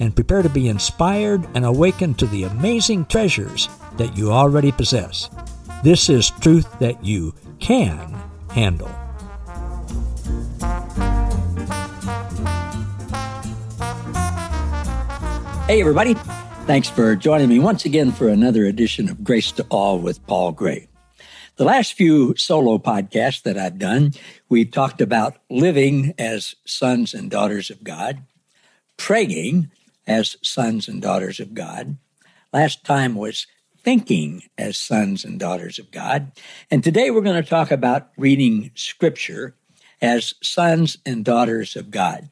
and prepare to be inspired and awakened to the amazing treasures that you already possess. This is truth that you can handle. Hey, everybody. Thanks for joining me once again for another edition of Grace to All with Paul Gray. The last few solo podcasts that I've done, we've talked about living as sons and daughters of God, praying as sons and daughters of God. Last time was thinking as sons and daughters of God. And today we're going to talk about reading scripture as sons and daughters of God.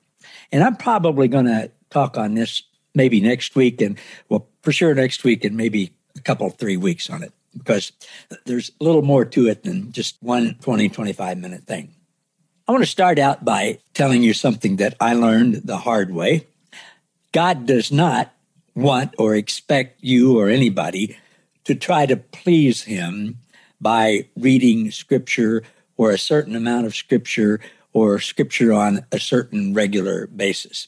And I'm probably going to talk on this maybe next week and well, for sure next week and maybe a couple, three weeks on it because there's a little more to it than just one 20, 25 minute thing. I want to start out by telling you something that I learned the hard way. God does not want or expect you or anybody to try to please him by reading scripture or a certain amount of scripture or scripture on a certain regular basis.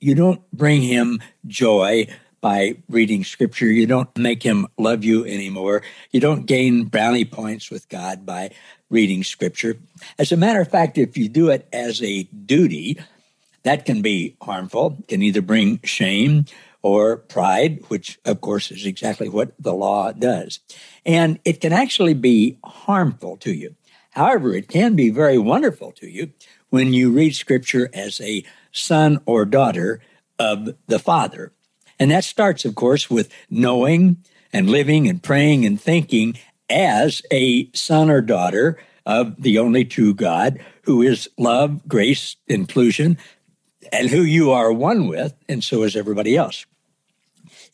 You don't bring him joy by reading scripture. You don't make him love you anymore. You don't gain brownie points with God by reading scripture. As a matter of fact, if you do it as a duty, that can be harmful, can either bring shame or pride, which of course is exactly what the law does. And it can actually be harmful to you. However, it can be very wonderful to you when you read scripture as a son or daughter of the Father. And that starts, of course, with knowing and living and praying and thinking as a son or daughter of the only true God who is love, grace, inclusion, and who you are one with, and so is everybody else.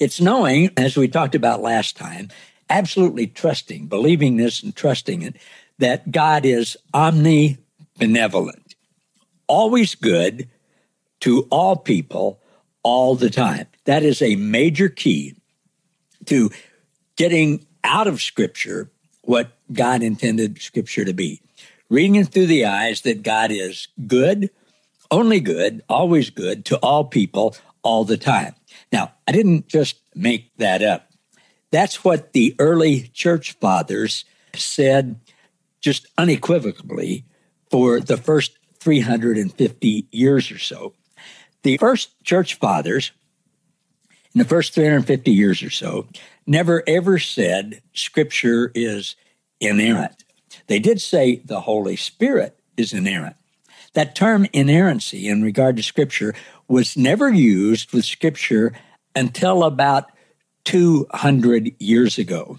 It's knowing, as we talked about last time, absolutely trusting, believing this and trusting it, that God is omnibenevolent, always good to all people all the time. That is a major key to getting out of Scripture what God intended Scripture to be. Reading it through the eyes that God is good, only good, always good to all people all the time. Now, I didn't just make that up. That's what the early church fathers said just unequivocally for the first 350 years or so. The first church fathers, in the first 350 years or so, never ever said scripture is inerrant. They did say the Holy Spirit is inerrant. That term inerrancy in regard to Scripture was never used with Scripture until about 200 years ago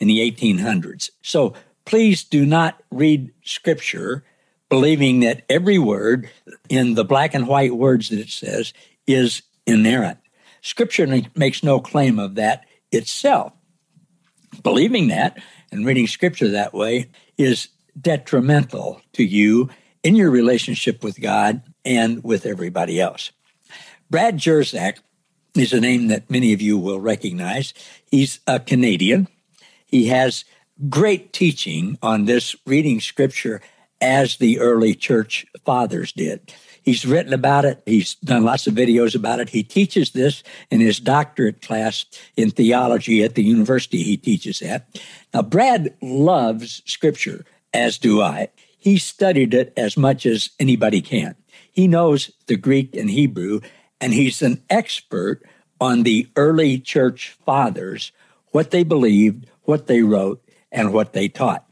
in the 1800s. So please do not read Scripture believing that every word in the black and white words that it says is inerrant. Scripture makes no claim of that itself. Believing that and reading Scripture that way is detrimental to you in your relationship with God and with everybody else. Brad Jersak is a name that many of you will recognize. He's a Canadian. He has great teaching on this reading scripture as the early church fathers did. He's written about it. He's done lots of videos about it. He teaches this in his doctorate class in theology at the university he teaches at. Now, Brad loves scripture, as do I. He studied it as much as anybody can. He knows the Greek and Hebrew, and he's an expert on the early church fathers, what they believed, what they wrote, and what they taught.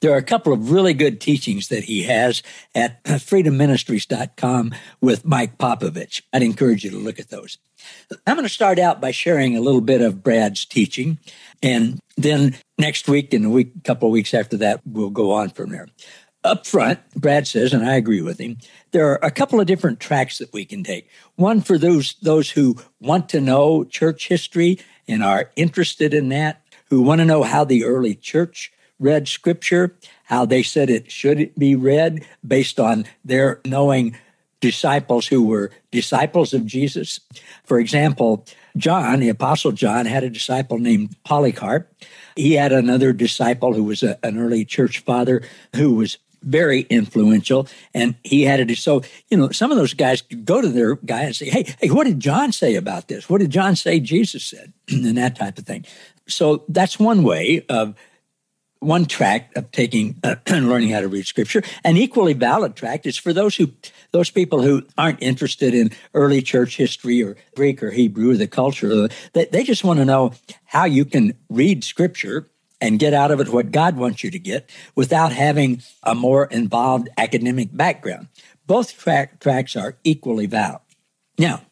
There are a couple of really good teachings that he has at freedomministries.com with Mike Popovich. I'd encourage you to look at those. I'm going to start out by sharing a little bit of Brad's teaching, and then next week and a week, a couple of weeks after that, we'll go on from there. up front, Brad says, and I agree with him, there are a couple of different tracks that we can take. One for those those who want to know church history and are interested in that, who want to know how the early church read scripture, how they said it should be read based on their knowing disciples who were disciples of Jesus. For example, John, the Apostle John, had a disciple named Polycarp. He had another disciple who was a, an early church father who was very influential. And he had it. So, you know, some of those guys could go to their guy and say, Hey, hey, what did John say about this? What did John say Jesus said? and that type of thing. So that's one way of one track of taking uh, learning how to read scripture. An equally valid track is for those who those people who aren't interested in early church history or Greek or Hebrew or the culture. They, they just want to know how you can read scripture and get out of it what God wants you to get without having a more involved academic background. Both track, tracks are equally valid. Now,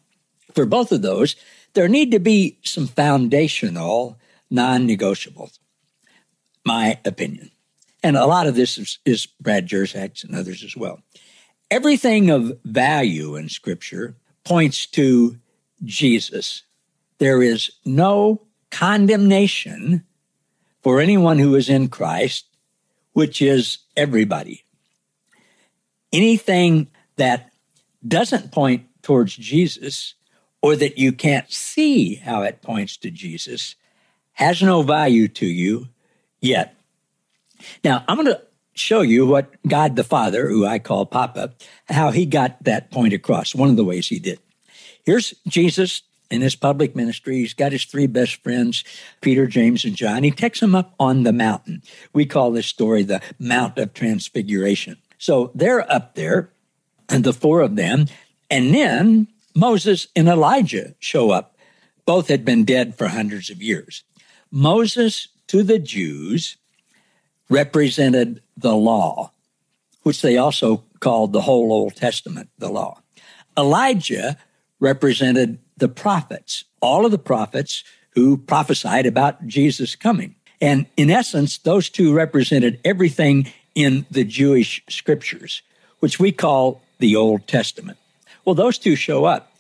for both of those, there need to be some foundational non negotiables, my opinion. And a lot of this is, is Brad Jersak's and others as well. Everything of value in Scripture points to Jesus. There is no condemnation for anyone who is in Christ, which is everybody. Anything that doesn't point towards Jesus or that you can't see how it points to Jesus has no value to you yet. Now, I'm going to show you what God the Father, who I call Papa, how he got that point across. One of the ways he did. Here's Jesus in his public ministry. He's got his three best friends, Peter, James, and John. He takes them up on the mountain. We call this story the Mount of Transfiguration. So they're up there, and the four of them, and then Moses and Elijah show up. Both had been dead for hundreds of years. Moses to the Jews represented the law, which they also called the whole Old Testament, the law. Elijah represented the prophets, all of the prophets who prophesied about Jesus coming. And in essence, those two represented everything in the Jewish scriptures, which we call the Old Testament. Well, those two show up.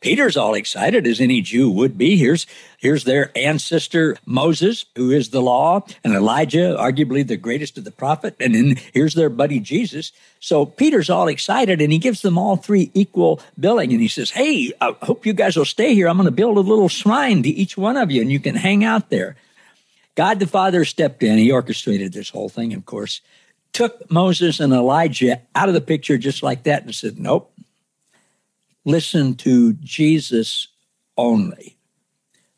Peter's all excited as any Jew would be. Here's, here's their ancestor Moses, who is the law, and Elijah, arguably the greatest of the prophet. And then here's their buddy Jesus. So Peter's all excited and he gives them all three equal billing. And he says, Hey, I hope you guys will stay here. I'm going to build a little shrine to each one of you and you can hang out there. God the Father stepped in. He orchestrated this whole thing, of course, took Moses and Elijah out of the picture just like that and said, Nope, listen to Jesus only.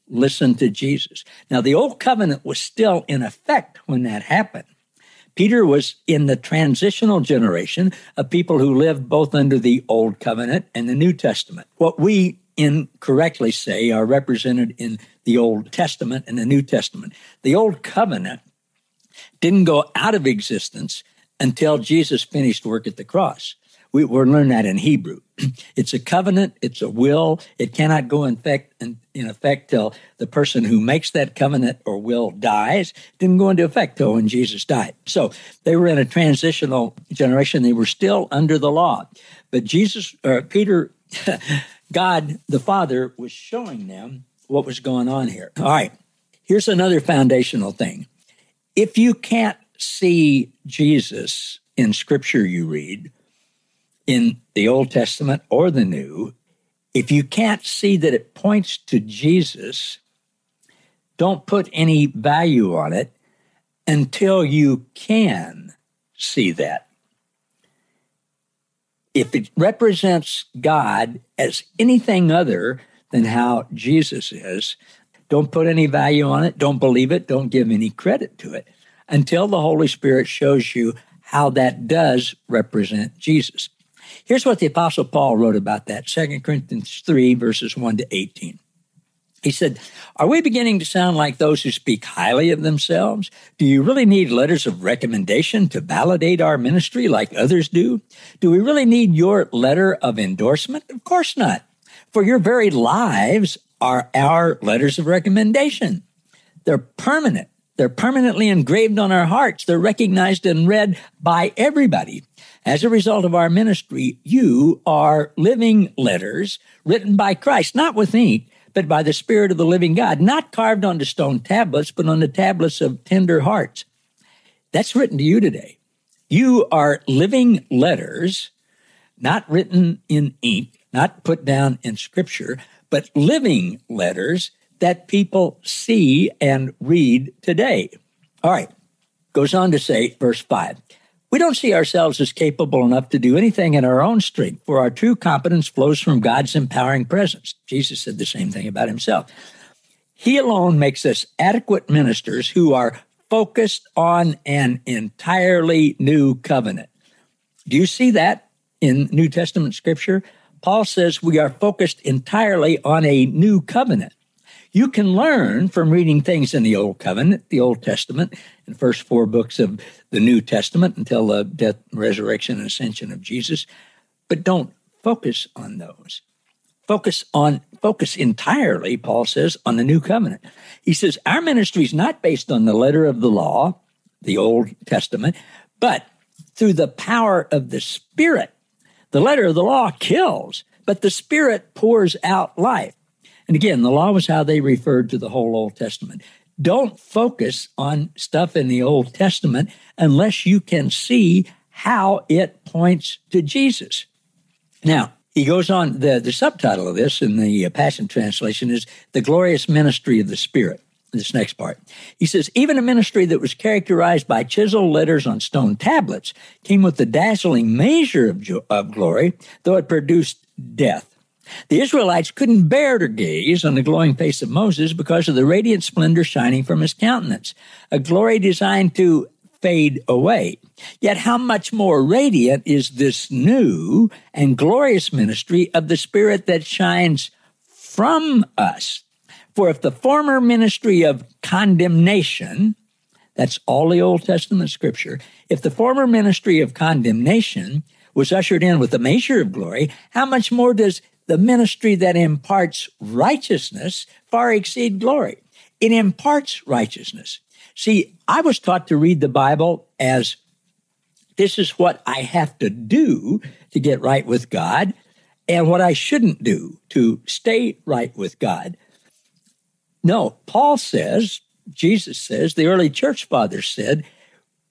Listen to Jesus. Now, the old covenant was still in effect when that happened. Peter was in the transitional generation of people who lived both under the Old Covenant and the New Testament. What we incorrectly say are represented in the Old Testament and the New Testament. The Old Covenant didn't go out of existence until Jesus finished work at the cross. We, we learn that in Hebrew. it's a covenant. It's a will. It cannot go in effect, in, in effect till the person who makes that covenant or will dies. didn't go into effect till when Jesus died. So they were in a transitional generation. They were still under the law. But Jesus, or Peter, God the Father was showing them what was going on here. All right. Here's another foundational thing. If you can't see Jesus in scripture you read, in the Old Testament or the New, if you can't see that it points to Jesus, don't put any value on it until you can see that. If it represents God as anything other than how Jesus is, don't put any value on it, don't believe it, don't give any credit to it until the Holy Spirit shows you how that does represent Jesus. Here's what the Apostle Paul wrote about that 2 Corinthians 3, verses 1 to 18. He said, Are we beginning to sound like those who speak highly of themselves? Do you really need letters of recommendation to validate our ministry like others do? Do we really need your letter of endorsement? Of course not. For your very lives are our letters of recommendation. They're permanent, They're permanently engraved on our hearts. They're recognized and read by everybody. As a result of our ministry, you are living letters written by Christ, not with ink, but by the Spirit of the living God, not carved onto stone tablets, but on the tablets of tender hearts. That's written to you today. You are living letters, not written in ink, not put down in scripture, but living letters that people see and read today. All right. Goes on to say, verse 5 we don't see ourselves as capable enough to do anything in our own strength, for our true competence flows from God's empowering presence. Jesus said the same thing about himself. He alone makes us adequate ministers who are focused on an entirely new covenant. Do you see that in New Testament scripture? Paul says we are focused entirely on a new covenant. You can learn from reading things in the Old Covenant, the Old Testament, and first four books of the New Testament until the death, resurrection, and ascension of Jesus, but don't focus on those. Focus on focus entirely, Paul says, on the new covenant. He says our ministry is not based on the letter of the law, the Old Testament, but through the power of the Spirit. The letter of the law kills, but the Spirit pours out life. And again, the law was how they referred to the whole Old Testament. Don't focus on stuff in the Old Testament unless you can see how it points to Jesus. Now, he goes on, the, the subtitle of this in the uh, Passion Translation is The Glorious Ministry of the Spirit. This next part. He says, even a ministry that was characterized by chiseled letters on stone tablets came with the dazzling measure of, jo- of glory, though it produced death. The Israelites couldn't bear to gaze on the glowing face of Moses because of the radiant splendor shining from his countenance, a glory designed to fade away. Yet how much more radiant is this new and glorious ministry of the Spirit that shines from us? For if the former ministry of condemnation, that's all the Old Testament scripture, if the former ministry of condemnation was ushered in with a measure of glory, how much more does the ministry that imparts righteousness far exceed glory. It imparts righteousness. See, I was taught to read the Bible as this is what I have to do to get right with God and what I shouldn't do to stay right with God. No, Paul says, Jesus says, the early church fathers said,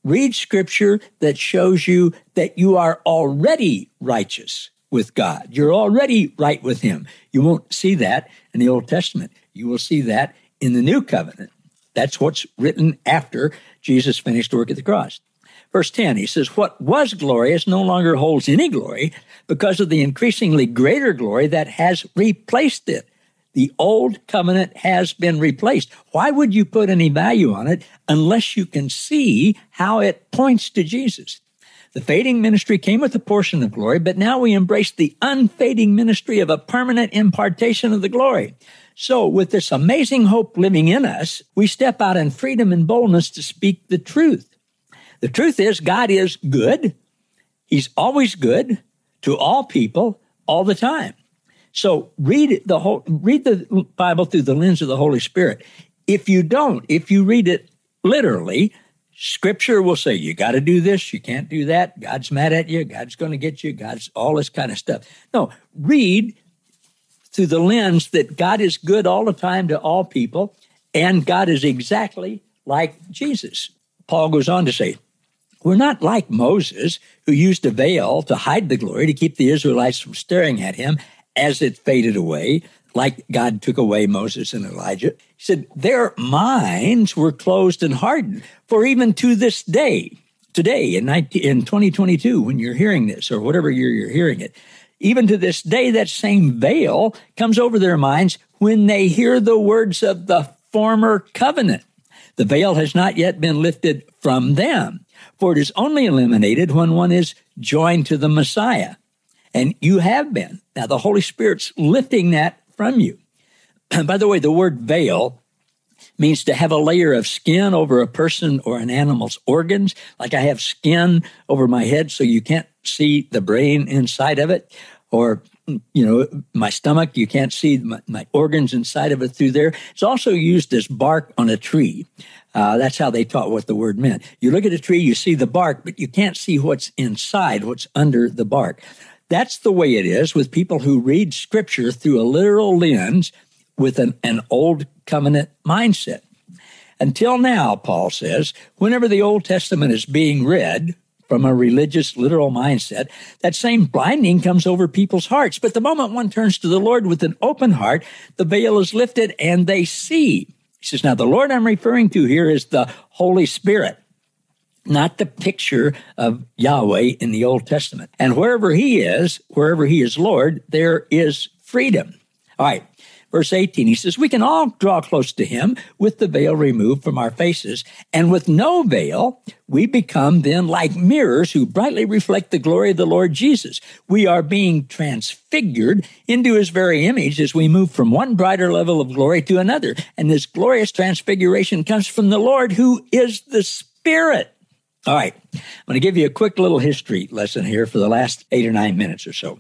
read scripture that shows you that you are already righteous with God. You're already right with Him. You won't see that in the Old Testament. You will see that in the New Covenant. That's what's written after Jesus finished work at the cross. Verse 10, he says, What was glorious no longer holds any glory because of the increasingly greater glory that has replaced it. The old covenant has been replaced. Why would you put any value on it unless you can see how it points to Jesus? The fading ministry came with a portion of glory, but now we embrace the unfading ministry of a permanent impartation of the glory. So, with this amazing hope living in us, we step out in freedom and boldness to speak the truth. The truth is, God is good. He's always good to all people all the time. So read the whole, read the Bible through the lens of the Holy Spirit. If you don't, if you read it literally, Scripture will say, you got to do this, you can't do that. God's mad at you, God's going to get you, God's all this kind of stuff. No, read through the lens that God is good all the time to all people, and God is exactly like Jesus. Paul goes on to say, we're not like Moses, who used a veil to hide the glory to keep the Israelites from staring at him as it faded away like God took away Moses and Elijah. He said, their minds were closed and hardened. For even to this day, today in, 19, in 2022, when you're hearing this or whatever year you're hearing it, even to this day, that same veil comes over their minds when they hear the words of the former covenant. The veil has not yet been lifted from them, for it is only eliminated when one is joined to the Messiah. And you have been. Now, the Holy Spirit's lifting that from you. By the way, the word veil means to have a layer of skin over a person or an animal's organs. Like I have skin over my head so you can't see the brain inside of it. or you know, my stomach, you can't see my, my, organs inside of it through there. It's also used as bark on a tree. Uh, that's how they taught what the word meant. You look at a tree, you see the bark, but you can't see what's inside, what's under the bark. That's the way it is with people who read scripture through a literal lens with an, an old covenant mindset. Until now, Paul says, whenever the Old Testament is being read, from a religious, literal mindset, that same blinding comes over people's hearts. But the moment one turns to the Lord with an open heart, the veil is lifted and they see. He says, Now, the Lord I'm referring to here is the Holy Spirit, not the picture of Yahweh in the Old Testament. And wherever He is, wherever He is Lord, there is freedom. All right. Verse 18, he says, We can all draw close to him with the veil removed from our faces. And with no veil, we become then like mirrors who brightly reflect the glory of the Lord Jesus. We are being transfigured into his very image as we move from one brighter level of glory to another. And this glorious transfiguration comes from the Lord who is the Spirit. All right. I'm going to give you a quick little history lesson here for the last eight or nine minutes or so.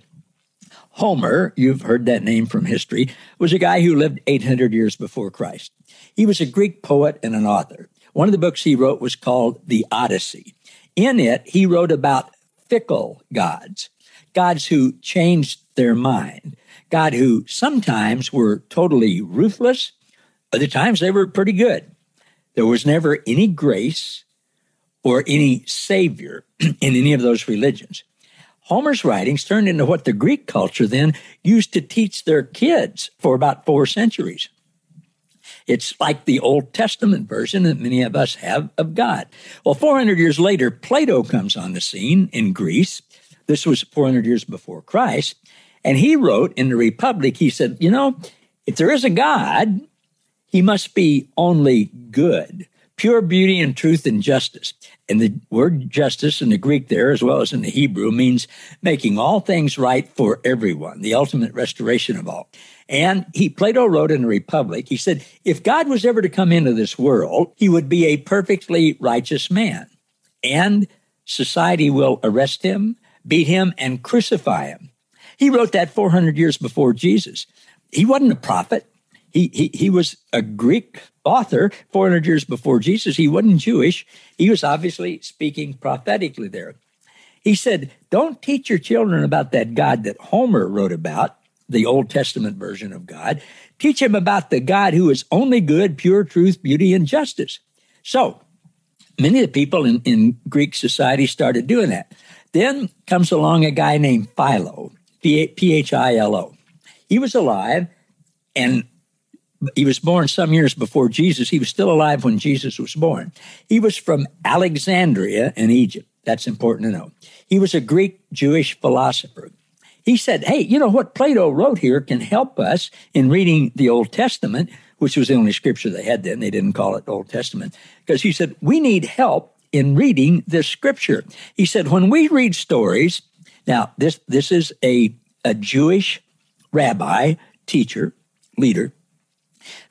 Homer, you've heard that name from history, was a guy who lived 800 years before Christ. He was a Greek poet and an author. One of the books he wrote was called The Odyssey. In it, he wrote about fickle gods, gods who changed their mind, God who sometimes were totally ruthless, other times they were pretty good. There was never any grace or any savior in any of those religions. Homer's writings turned into what the Greek culture then used to teach their kids for about four centuries. It's like the Old Testament version that many of us have of God. Well, 400 years later, Plato comes on the scene in Greece. This was 400 years before Christ. And he wrote in the Republic, he said, You know, if there is a God, he must be only good pure beauty and truth and justice. And the word justice in the Greek there, as well as in the Hebrew, means making all things right for everyone, the ultimate restoration of all. And he, Plato wrote in the Republic, he said, if God was ever to come into this world, he would be a perfectly righteous man. And society will arrest him, beat him, and crucify him. He wrote that 400 years before Jesus. He wasn't a prophet. He, he, he was a Greek author 400 years before Jesus. He wasn't Jewish. He was obviously speaking prophetically there. He said, Don't teach your children about that God that Homer wrote about, the Old Testament version of God. Teach them about the God who is only good, pure truth, beauty, and justice. So, many of the people in, in Greek society started doing that. Then comes along a guy named Philo, P H I L O. He was alive and he was born some years before Jesus. He was still alive when Jesus was born. He was from Alexandria in Egypt. That's important to know. He was a Greek Jewish philosopher. He said, Hey, you know what Plato wrote here can help us in reading the Old Testament, which was the only scripture they had then. They didn't call it Old Testament. Because he said, We need help in reading this scripture. He said, When we read stories, now this, this is a, a Jewish rabbi, teacher, leader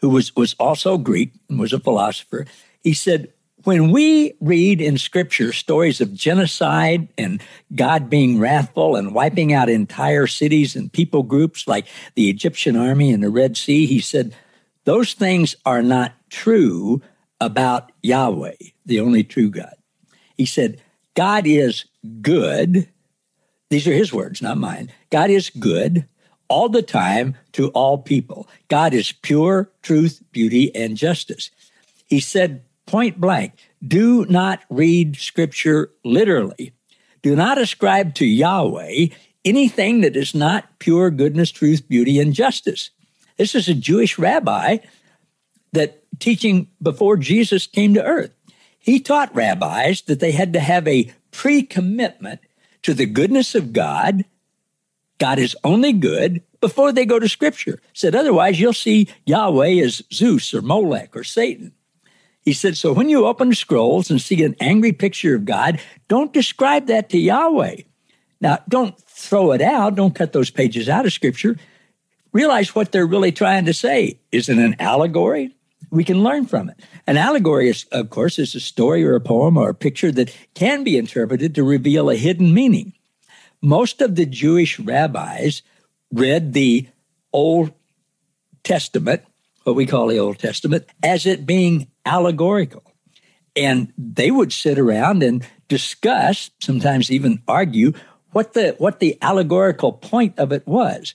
who was, was also Greek and was a philosopher, he said, when we read in scripture stories of genocide and God being wrathful and wiping out entire cities and people groups like the Egyptian army and the Red Sea, he said, those things are not true about Yahweh, the only true God. He said, God is good. These are his words, not mine. God is good all the time to all people. God is pure truth, beauty, and justice. He said point blank, do not read scripture literally. Do not ascribe to Yahweh anything that is not pure goodness, truth, beauty, and justice. This is a Jewish rabbi that teaching before Jesus came to earth. He taught rabbis that they had to have a pre commitment to the goodness of God God is only good before they go to scripture. Said otherwise you'll see Yahweh as Zeus or Molech or Satan. He said, so when you open the scrolls and see an angry picture of God, don't describe that to Yahweh. Now, don't throw it out. Don't cut those pages out of scripture. Realize what they're really trying to say. Is it an allegory? We can learn from it. An allegory, is, of course, is a story or a poem or a picture that can be interpreted to reveal a hidden meaning. Most of the Jewish rabbis read the Old Testament, what we call the Old Testament, as it being allegorical. And they would sit around and discuss, sometimes even argue, what the what the allegorical point of it was.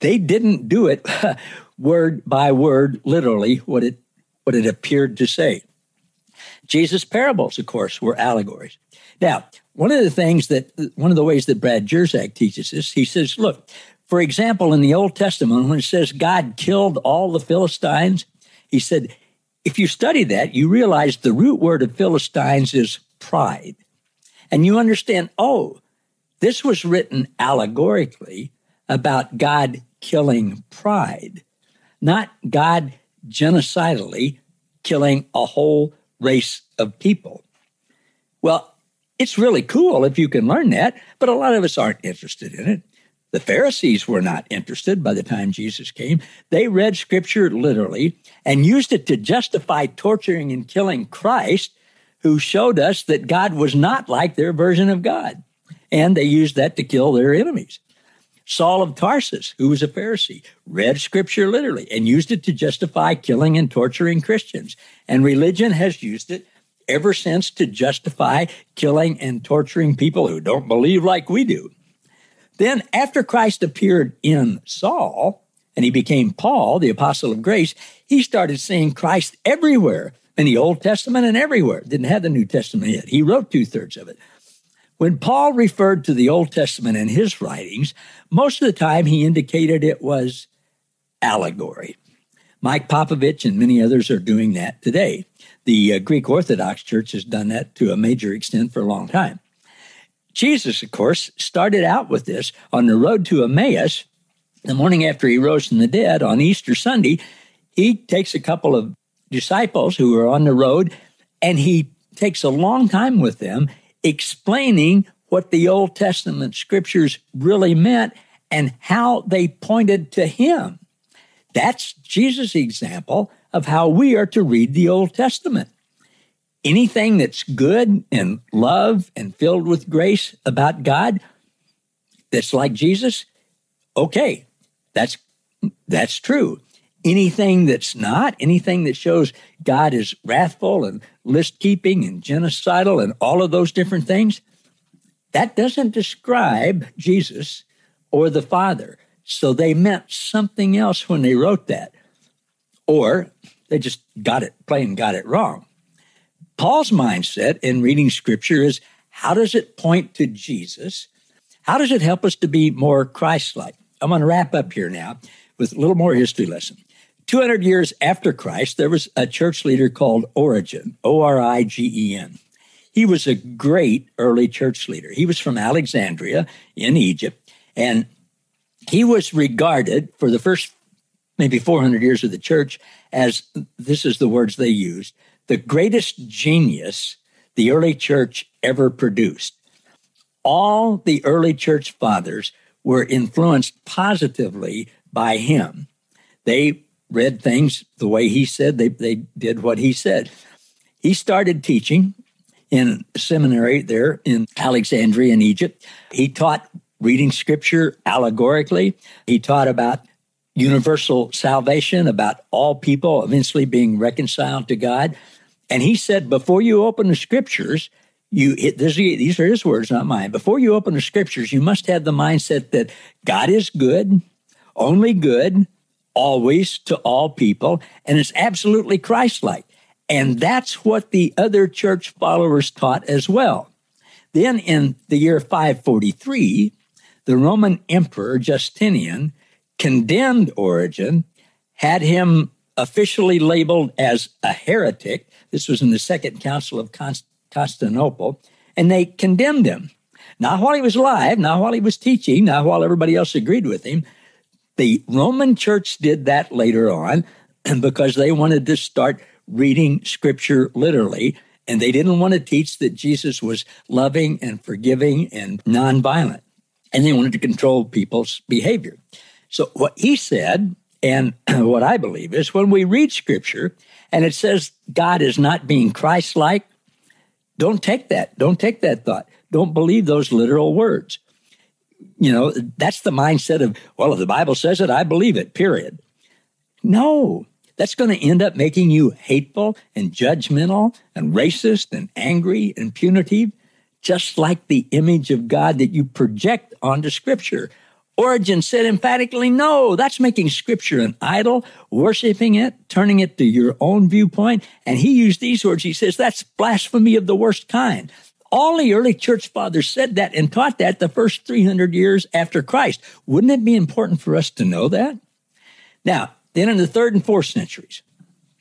They didn't do it word by word, literally, what it what it appeared to say. Jesus' parables, of course, were allegories. Now, one of the things that one of the ways that Brad Jersak teaches this, he says, look, for example, in the Old Testament, when it says God killed all the Philistines, he said, if you study that, you realize the root word of Philistines is pride. And you understand, oh, this was written allegorically about God killing pride, not God genocidally killing a whole race of people. Well, it's really cool if you can learn that, but a lot of us aren't interested in it. The Pharisees were not interested by the time Jesus came. They read scripture literally and used it to justify torturing and killing Christ, who showed us that God was not like their version of God. And they used that to kill their enemies. Saul of Tarsus, who was a Pharisee, read scripture literally and used it to justify killing and torturing Christians. And religion has used it ever since to justify killing and torturing people who don't believe like we do. Then, after Christ appeared in Saul and he became Paul, the apostle of grace, he started seeing Christ everywhere in the Old Testament and everywhere. Didn't have the New Testament yet. He wrote two thirds of it. When Paul referred to the Old Testament in his writings, most of the time he indicated it was allegory. Mike Popovich and many others are doing that today. The uh, Greek Orthodox Church has done that to a major extent for a long time. Jesus, of course, started out with this on the road to Emmaus. The morning after he rose from the dead on Easter Sunday, he takes a couple of disciples who are on the road and he takes a long time with them explaining what the Old Testament scriptures really meant and how they pointed to him. That's Jesus' example of how we are to read the Old Testament anything that's good and love and filled with grace about God that's like Jesus, okay, that's that's true. Anything that's not, anything that shows God is wrathful and list keeping and genocidal and all of those different things, that doesn't describe Jesus or the Father. So they meant something else when they wrote that. Or they just got it, plain got it wrong. Paul's mindset in reading scripture is how does it point to Jesus? How does it help us to be more Christ like? I'm going to wrap up here now with a little more history lesson. 200 years after Christ, there was a church leader called Origen, O R I G E N. He was a great early church leader. He was from Alexandria in Egypt, and he was regarded for the first maybe 400 years of the church as this is the words they used the greatest genius the early church ever produced. All the early church fathers were influenced positively by him. They read things the way he said, they, they did what he said. He started teaching in seminary there in Alexandria in Egypt. He taught reading scripture allegorically. He taught about universal salvation, about all people eventually being reconciled to God. And he said, before you open the scriptures, you this, these are his words, not mine. Before you open the scriptures, you must have the mindset that God is good, only good, always to all people, and it's absolutely Christ-like. And that's what the other church followers taught as well. Then in the year 543, the Roman Emperor Justinian condemned Origen, had him officially labeled as a heretic, this was in the Second Council of Constantinople, and they condemned him. Not while he was alive, not while he was teaching, not while everybody else agreed with him. The Roman church did that later on because they wanted to start reading scripture literally, and they didn't want to teach that Jesus was loving and forgiving and nonviolent. And they wanted to control people's behavior. So, what he said, and what I believe is when we read scripture and it says God is not being Christ like, don't take that. Don't take that thought. Don't believe those literal words. you know, that's the mindset of, well, if the Bible says it, I believe it, period. No, that's going to end up making you hateful and judgmental and racist and angry and punitive, just like the image of God that you project onto Scripture. Origen said emphatically, no, that's making Scripture an idol, worshiping it, turning it to your own viewpoint. And he used these words. He says, that's blasphemy of the worst kind. All the early church fathers said that and taught that the first 300 years after Christ. Wouldn't it be important for us to know that? Now, then in the third and fourth centuries,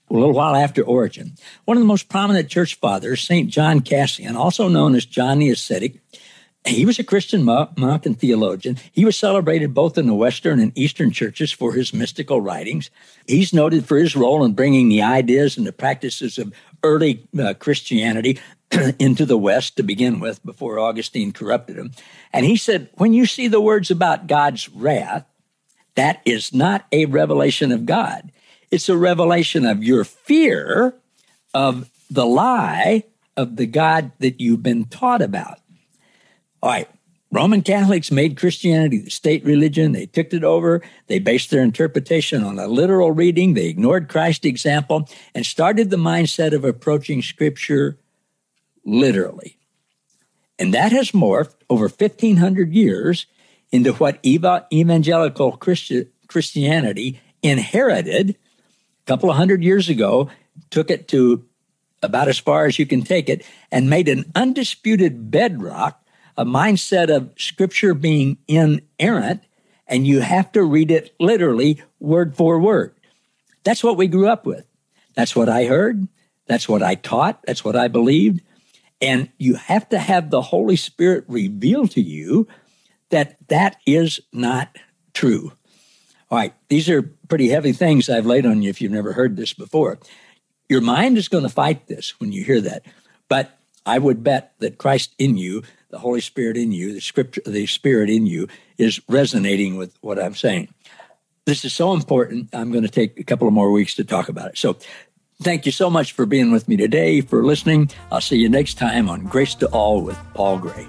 a little while after Origen, one of the most prominent church fathers, St. John Cassian, also known as John the Ascetic, he was a Christian monk and theologian. He was celebrated both in the Western and Eastern churches for his mystical writings. He's noted for his role in bringing the ideas and the practices of early uh, Christianity into the West to begin with before Augustine corrupted him. And he said, when you see the words about God's wrath, that is not a revelation of God. It's a revelation of your fear of the lie of the God that you've been taught about. All right. Roman Catholics made Christianity the state religion. They took it over. They based their interpretation on a literal reading. They ignored Christ's example and started the mindset of approaching scripture literally. And that has morphed over 1500 years into what evangelical Christi- Christianity inherited a couple of hundred years ago, took it to about as far as you can take it, and made an undisputed bedrock, a mindset of scripture being inerrant, and you have to read it literally, word for word. That's what we grew up with. That's what I heard. That's what I taught. That's what I believed. And you have to have the Holy Spirit reveal to you that that is not true. All right, these are pretty heavy things I've laid on you if you've never heard this before. Your mind is going to fight this when you hear that. But I would bet that Christ in you, the Holy Spirit in you, the scripture, the Spirit in you is resonating with what I'm saying. This is so important. I'm going to take a couple of more weeks to talk about it. So thank you so much for being with me today, for listening. I'll see you next time on Grace to All with Paul Gray.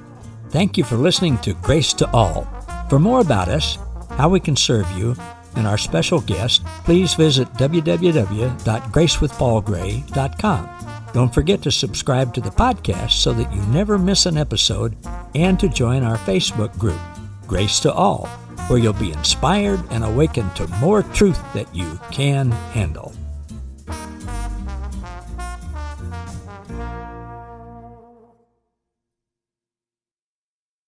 Thank you for listening to Grace to All. For more about us, how we can serve you, and our special guest, please visit www.gracewithpaulgray.com. Don't forget to subscribe to the podcast so that you never miss an episode and to join our Facebook group, Grace to All, where you'll be inspired and awakened to more truth that you can handle.